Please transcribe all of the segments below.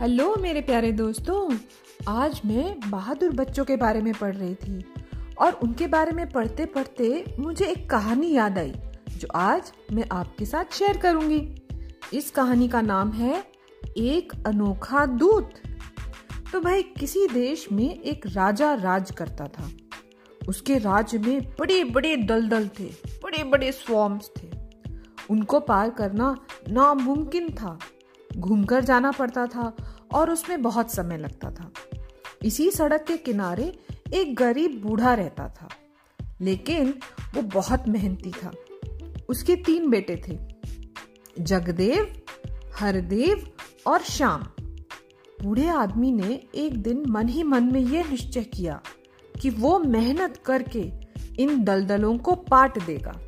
Hello मेरे प्यारे दोस्तों, आज मैं बहादुर बच्चों के बारे में पढ़ रही थी और उनके बारे में पढ़ते पढ़ते मुझे एक कहानी याद आई, जो आज मैं आपके साथ शेयर करूँगी। इस कहानी का नाम है, एक अनोखा दूत। तो भाई, किसी देश में एक राजा राज करता था। उसके राज्य में बड़े बड़े दलदल थे बड़े बड़े स्वॉम्स थे। उनको पार करना नामुमकिन था। घूमकर जाना पड़ता था और उसमें बहुत समय लगता था। इसी सड़क के किनारे एक गरीब बूढ़ा रहता था, लेकिन वो बहुत मेहनती था। उसके तीन बेटे थे, जगदेव, हरदेव और श्याम। बूढ़े आदमी ने एक दिन मन ही मन में यह निश्चय किया कि वो मेहनत करके इन दलदलों को पाट देगा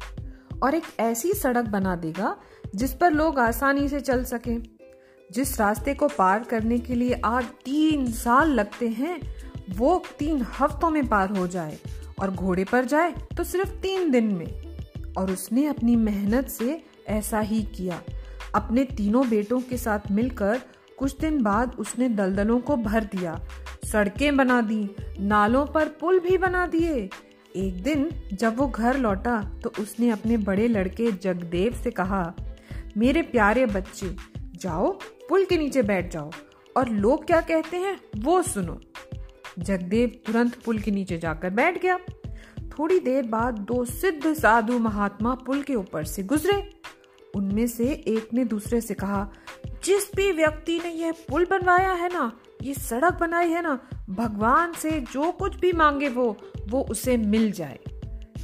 और एक ऐसी सड़क बना देगा जिस पर लोग आसानी से चल सकें। जिस रास्ते को पार करने के लिए आज तीन साल लगते हैं, वो तीन हफ्तों में पार हो जाए और घोड़े पर जाए तो सिर्फ़ तीन दिन में। और उसने अपनी मेहनत से ऐसा ही किया। अपने तीनों बेटों के साथ मिलकर कुछ दिन बाद उसने दलदलों को भर दिया। सड़कें बना दी, नालों पर पुल भी बना दिए। एक दिन जब वो घर लौटा तो उसने अपने बड़े लड़के जगदेव से कहा, मेरे प्यारे बच्चे, जाओ पुल के नीचे बैठ जाओ। और लोग क्या कहते हैं, वो सुनो। जगदेव तुरंत पुल के नीचे जाकर बैठ गया। थोड़ी देर बाद दो सिद्ध साधु महात्मा पुल के ऊपर से गुजरे। उनमें से एक ने दूसरे से कहा, जिस भी व्यक्ति ने यह पुल बनवाया है ना, ये सड़क बनाई है ना, भगवान से जो कुछ भी मांगे वो वो उसे मिल जाए।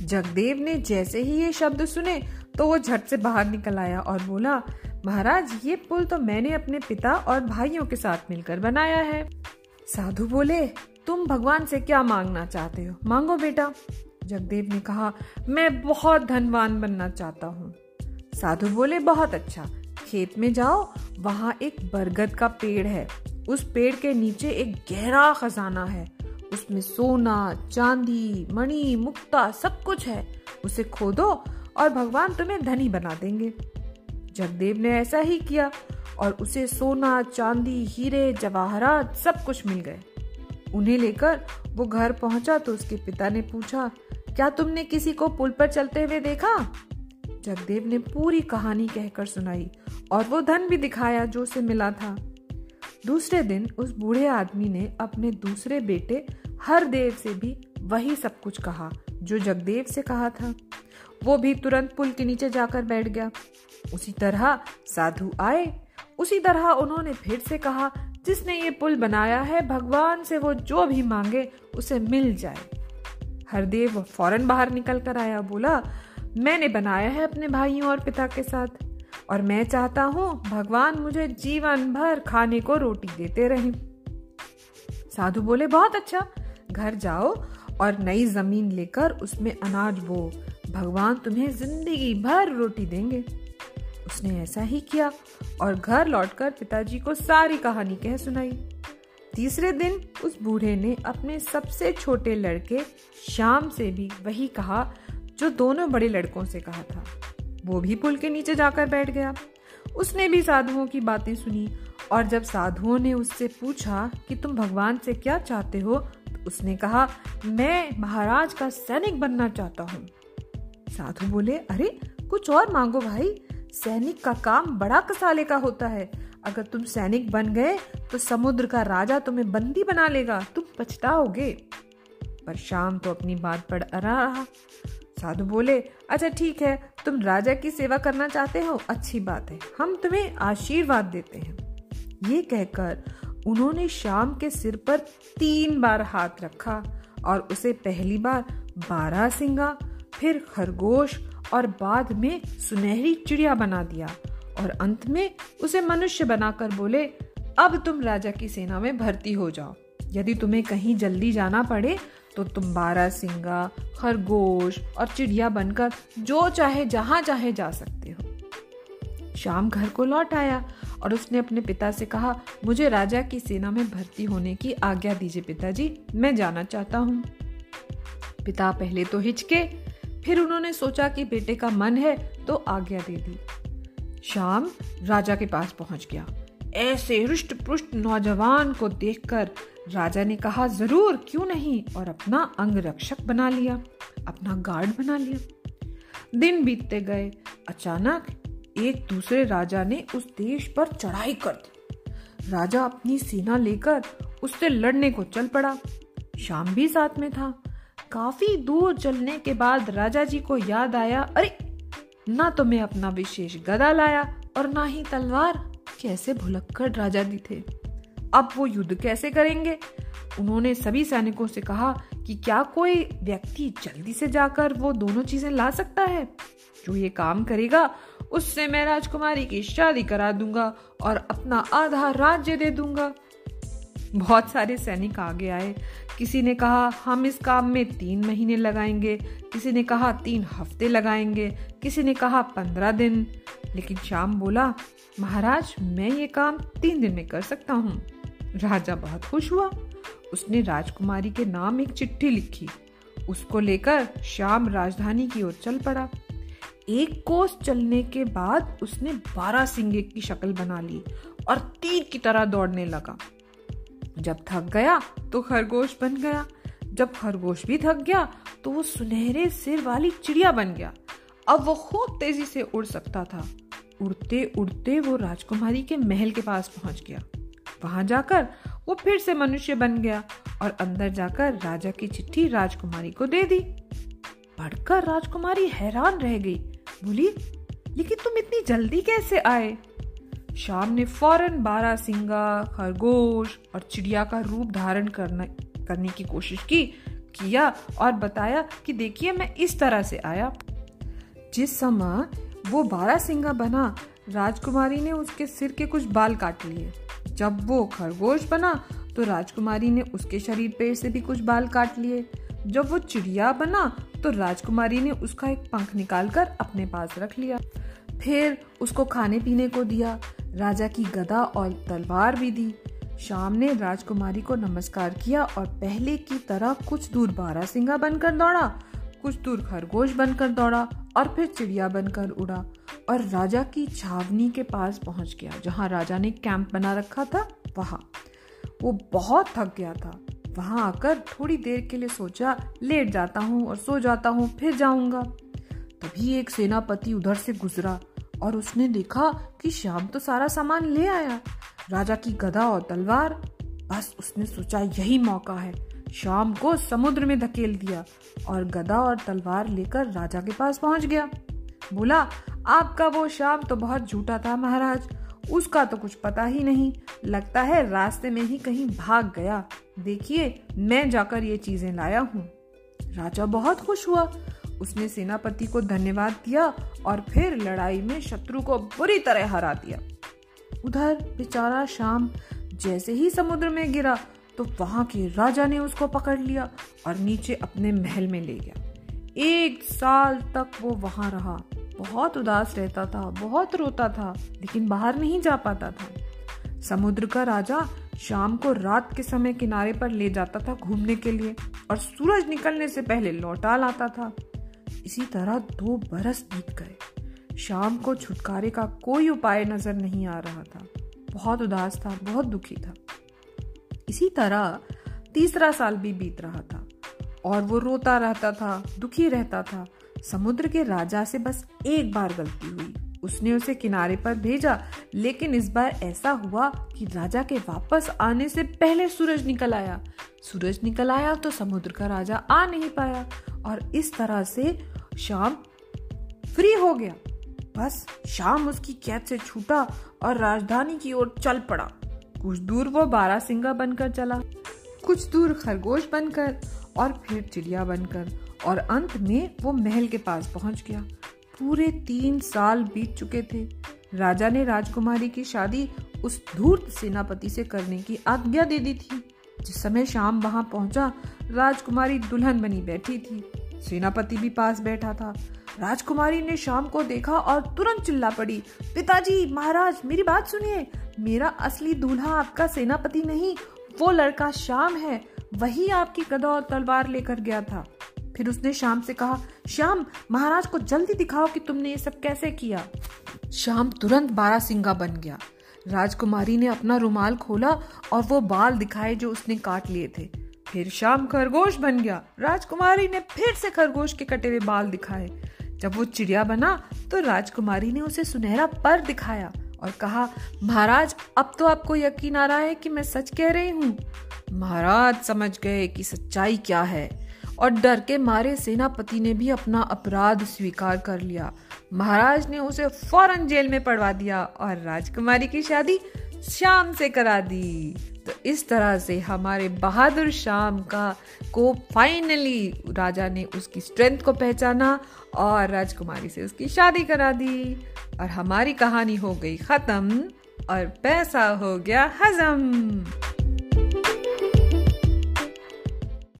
जगदेव ने जैसे ही ये शब्द सुने तो वो झट से बाहर निकल आया और बोला महाराज, ये पुल तो मैंने अपने पिता और भाइयों के साथ मिलकर बनाया है। साधु बोले, तुम भगवान से क्या मांगना चाहते हो? मांगो बेटा। जगदेव ने कहा, मैं बहुत धनवान बनना चाहता हूँ। साधु बोले, बहुत अच्छा। खेत में जाओ, वहाँ एक बरगद का पेड़ है। उस पेड़ के नीचे एक गहरा खजाना है। उसमें सोना, चांदी, मणि, मुक्ता सब कुछ है। उसे खोदो और भगवान तुम्हें धनी बना देंगे। जगदेव ने ऐसा ही किया और उसे सोना, चांदी, हीरे, जवाहरात सब कुछ मिल गए। उन्हें लेकर वो घर पहुँचा तो उसके पिता ने पूछा, क्या तुमने किसी को पुल पर चलते हुए देखा? जगदेव ने पूरी कहानी कहकर सुनाई और वो धन भी दिखाया जो उसे मिला था। दूसरे दिन उस बूढ़े आदमी ने अपने दूसरे बेटे हर देव से भी वही सब कुछ कहा, जो जगदेव से कहा था। वो भी तुरंत पुल के नीचे जाकर बैठ गया। उसी तरह साधु आए। उसी तरह उन्होंने फिर से कहा, जिसने ये पुल बनाया है, भगवान से वो जो भी मांगे, उसे मिल जाए। हरदेव फ़ौरन बाहर निकल कर आया, बोला, मैंने बनाया है अपने भाइयों और पिता के साथ, और मैं चाहता हूँ भगवान मुझे जीवन भर खाने को रोटी देते रहे। साधु बोले, बहुत अच्छा घर जाओ और नई ज़मीन लेकर उसमें अनाज बो। भगवान तुम्हें ज़िंदगी भर रोटी देंगे। उसने ऐसा ही किया और घर लौटकर पिताजी को सारी कहानी कह सुनाई। तीसरे दिन उस बूढ़े ने अपने सबसे छोटे लड़के श्याम से भी वही कहा, जो दोनों बड़े लड़कों से कहा था। वो भी पुल के नीचे जाकर बैठ गया। उसने भी साधुओं की बातें सुनी और जब साधुओं ने उससे पूछा कि तुम भगवान से क्या चाहते हो तो उसने कहा, मैं महाराज का सैनिक बनना चाहता हूँ। साधु बोले, अरे, कुछ और मांगो भाई। सैनिक का काम बड़ा कसाले का होता है। अगर तुम सैनिक बन गए तो समुद्र का राजा तुम्हें बंदी बना लेगा। तुम पछताओगे। पर शाम तो अपनी बात पर अरा रहा। साधु बोले अच्छा ठीक है। तुम राजा की सेवा करना चाहते हो? अच्छी बात है। हम तुम्हें आशीर्वाद देते हैं। ये कहकर उन्होंने शाम के सिर पर तीन बार हाथ रखा और उसे पहली बार बारह सिंगा फिर खरगोश और बाद में सुनहरी चिड़िया बना दिया और अंत में उसे मनुष्य बनाकर बोले, अब तुम राजा की सेना में भर्ती हो जाओ। यदि तुम्हें कहीं जल्दी जाना पड़े तो तुम बारह सिंगा, खरगोश और चिड़िया बनकर जो चाहे जहाँ चाहे जा सकते हो। शाम घर को लौट आया और उसने अपने पिता से कहा, मुझे राजा की सेना में भर्ती होने की आज्ञा दीजिए पिताजी, मैं जाना चाहता हूँ पिता पहले तो हिचके फिर उन्होंने सोचा कि बेटे का मन है तो आज्ञा दे दी। शाम राजा के पास पहुँच गया। ऐसे हृष्ट पुष्ट नौजवान को देखकर राजा ने कहा, ज़रूर, क्यों नहीं? और अपना अंग रक्षक बना लिया, अपना गार्ड बना लिया। दिन बीतते गए। अचानक एक दूसरे राजा ने उस देश पर चढ़ाई कर दी। राजा अपनी सेना लेकर उससे लड़ने को चल पड़ा। शाम भी साथ में था। काफ़ी दूर चलने के बाद राजा जी को याद आया, अरे, ना तो मैं अपना विशेष गदा लाया और ना ही तलवार। कैसे भुलक्कड़ राजा जी थे। अब वो युद्ध कैसे करेंगे? उन्होंने सभी सैनिकों से कहा कि क्या कोई व्यक्ति जल्दी से जाकर वो दोनों चीज़ें ला सकता है? जो ये काम करेगा, उससे मैं राजकुमारी की शादी करा दूँगा और अपना आधा राज्य दे दूँगा। बहुत सारे सैनिक आगे आए। किसी ने कहा, हम इस काम में तीन महीने लगाएँगे। किसी ने कहा, तीन हफ़्ते लगाएँगे। किसी ने कहा, पंद्रह दिन। लेकिन श्याम बोला, महाराज, मैं ये काम तीन दिन में कर सकता हूँ। राजा बहुत खुश हुआ। उसने राजकुमारी के नाम एक चिट्ठी लिखी। उसको लेकर श्याम राजधानी की ओर चल पड़ा। एक कोस चलने के बाद उसने बारह सिंगे की शक्ल बना ली और तीर की तरह दौड़ने लगा। जब थक गया तो खरगोश बन गया। जब खरगोश भी थक गया तो वो सुनहरे सिर वाली चिड़िया बन गया। अब वो खूब तेज़ी से उड़ सकता था। उड़ते उड़ते वो राजकुमारी के महल के पास पहुँच गया। वहाँ जाकर वो फिर से मनुष्य बन गया और अंदर जाकर राजा की चिट्ठी राजकुमारी को दे दी। पढ़कर राजकुमारी हैरान रह गई। बोली, लेकिन तुम इतनी जल्दी कैसे आए? शाम ने फ़ौरन बारह सिंगा, खरगोश और चिड़िया का रूप धारण करना, करने की कोशिश की, किया और बताया कि देखिए मैं इस तरह से आया। जिस समय वो बारह सिंगा बना, राजकुमारी ने उसके सिर के कुछ बाल काट लिए। जब वो खरगोश बना तो राजकुमारी ने उसके शरीर पे से भी कुछ बाल काट लिए। जब वो चिड़िया बना तो राजकुमारी ने उसका एक पंख निकालकर अपने पास रख लिया। फिर उसको खाने पीने को दिया। राजा की गदा और तलवार भी दी। शाम ने राजकुमारी को नमस्कार किया और पहले की तरह कुछ दूर बारह सिंगा बनकर दौड़ा, कुछ दूर खरगोश बनकर दौड़ा और फिर चिड़िया बनकर उड़ा और राजा की छावनी के पास पहुँच गया, जहाँ राजा ने कैंप बना रखा था वहाँ। वो बहुत थक गया था। वहाँ आकर थोड़ी देर के लिए सोचा, लेट जाता हूँ और सो जाता हूँ, फिर जाऊँगा। तभी एक सेनापति उधर से गुजरा और उसने देखा कि श्याम तो सारा सामान ले आया। राजा की गदा और तलवार। बस उसने सोचा यही मौका है। शाम को समुद्र में धकेल दिया और गदा और तलवार लेकर राजा के पास पहुँच गया। बोला, आपका वो शाम तो बहुत झूठा था महाराज। उसका तो कुछ पता ही नहीं। लगता है रास्ते में ही कहीं भाग गया। देखिए, मैं जाकर ये चीज़ें लाया हूँ। राजा बहुत खुश हुआ। उसने सेनापति को धन्यवाद दिया और फिर लड़ाई में शत्रु को बुरी तरह हरा दिया। उधर बेचारा शाम जैसे ही समुद्र में गिरा तो वहाँ के राजा ने उसको पकड़ लिया और नीचे अपने महल में ले गया। एक साल तक वो वहाँ रहा। बहुत उदास रहता था, बहुत रोता था, लेकिन बाहर नहीं जा पाता था। समुद्र का राजा शाम को रात के समय किनारे पर ले जाता था घूमने के लिए और सूरज निकलने से पहले लौटा लाता था। इसी तरह दो बरस बीत गए। शाम को छुटकारे का कोई उपाय नज़र नहीं आ रहा था। बहुत उदास था, बहुत दुखी था। इसी तरह तीसरा साल भी बीत रहा था और वो रोता रहता था, दुखी रहता था। समुद्र के राजा से बस एक बार गलती हुई। उसने उसे किनारे पर भेजा, लेकिन इस बार ऐसा हुआ कि राजा के वापस आने से पहले सूरज निकल आया। सूरज निकल आया तो समुद्र का राजा आ नहीं पाया और इस तरह से शाम फ्री हो गया। बस शाम उसकी कैद से छूटा और राजधानी की ओर चल पड़ा। कुछ दूर वो बारह सिंगा बनकर चला, कुछ दूर खरगोश बनकर और फिर चिड़िया बनकर और अंत में वो महल के पास पहुँच गया। पूरे तीन साल बीत चुके थे। राजा ने राजकुमारी की शादी उस धूर्त सेनापति से करने की आज्ञा दे दी थी। जिस समय शाम वहाँ पहुँचा, राजकुमारी दुल्हन बनी बैठी थी। सेनापति भी पास बैठा था। राजकुमारी ने शाम को देखा और तुरंत चिल्ला पड़ी, पिताजी, महाराज, मेरी बात सुनिए। मेरा असली दूल्हा आपका सेनापति नहीं, वो लड़का श्याम है। वही आपकी गदा और तलवार लेकर गया था। फिर उसने श्याम से कहा, श्याम, महाराज को जल्दी दिखाओ कि तुमने ये सब कैसे किया। श्याम तुरंत बारह सिंगा बन गया। राजकुमारी ने अपना रुमाल खोला और वो बाल दिखाए जो उसने काट लिए थे। फिर शाम खरगोश बन गया। राजकुमारी ने फिर से खरगोश के कटे हुए बाल दिखाए। जब वो चिड़िया बना तो राजकुमारी ने उसे सुनहरा पर दिखाया और कहा, महाराज, अब तो आपको यकीन आ रहा है कि मैं सच कह रही हूँ? महाराज, समझ गए कि सच्चाई क्या है। और डर के मारे सेनापति ने भी अपना अपराध स्वीकार कर लिया। महाराज ने उसे फ़ौरन जेल में पड़वा दिया और राजकुमारी की शादी शाम से करा दी। तो इस तरह से हमारे बहादुर शाम का को फाइनली राजा ने उसकी स्ट्रेंथ को पहचाना और राजकुमारी से उसकी शादी करा दी। और हमारी कहानी हो गई खत्म और पैसा हो गया हजम।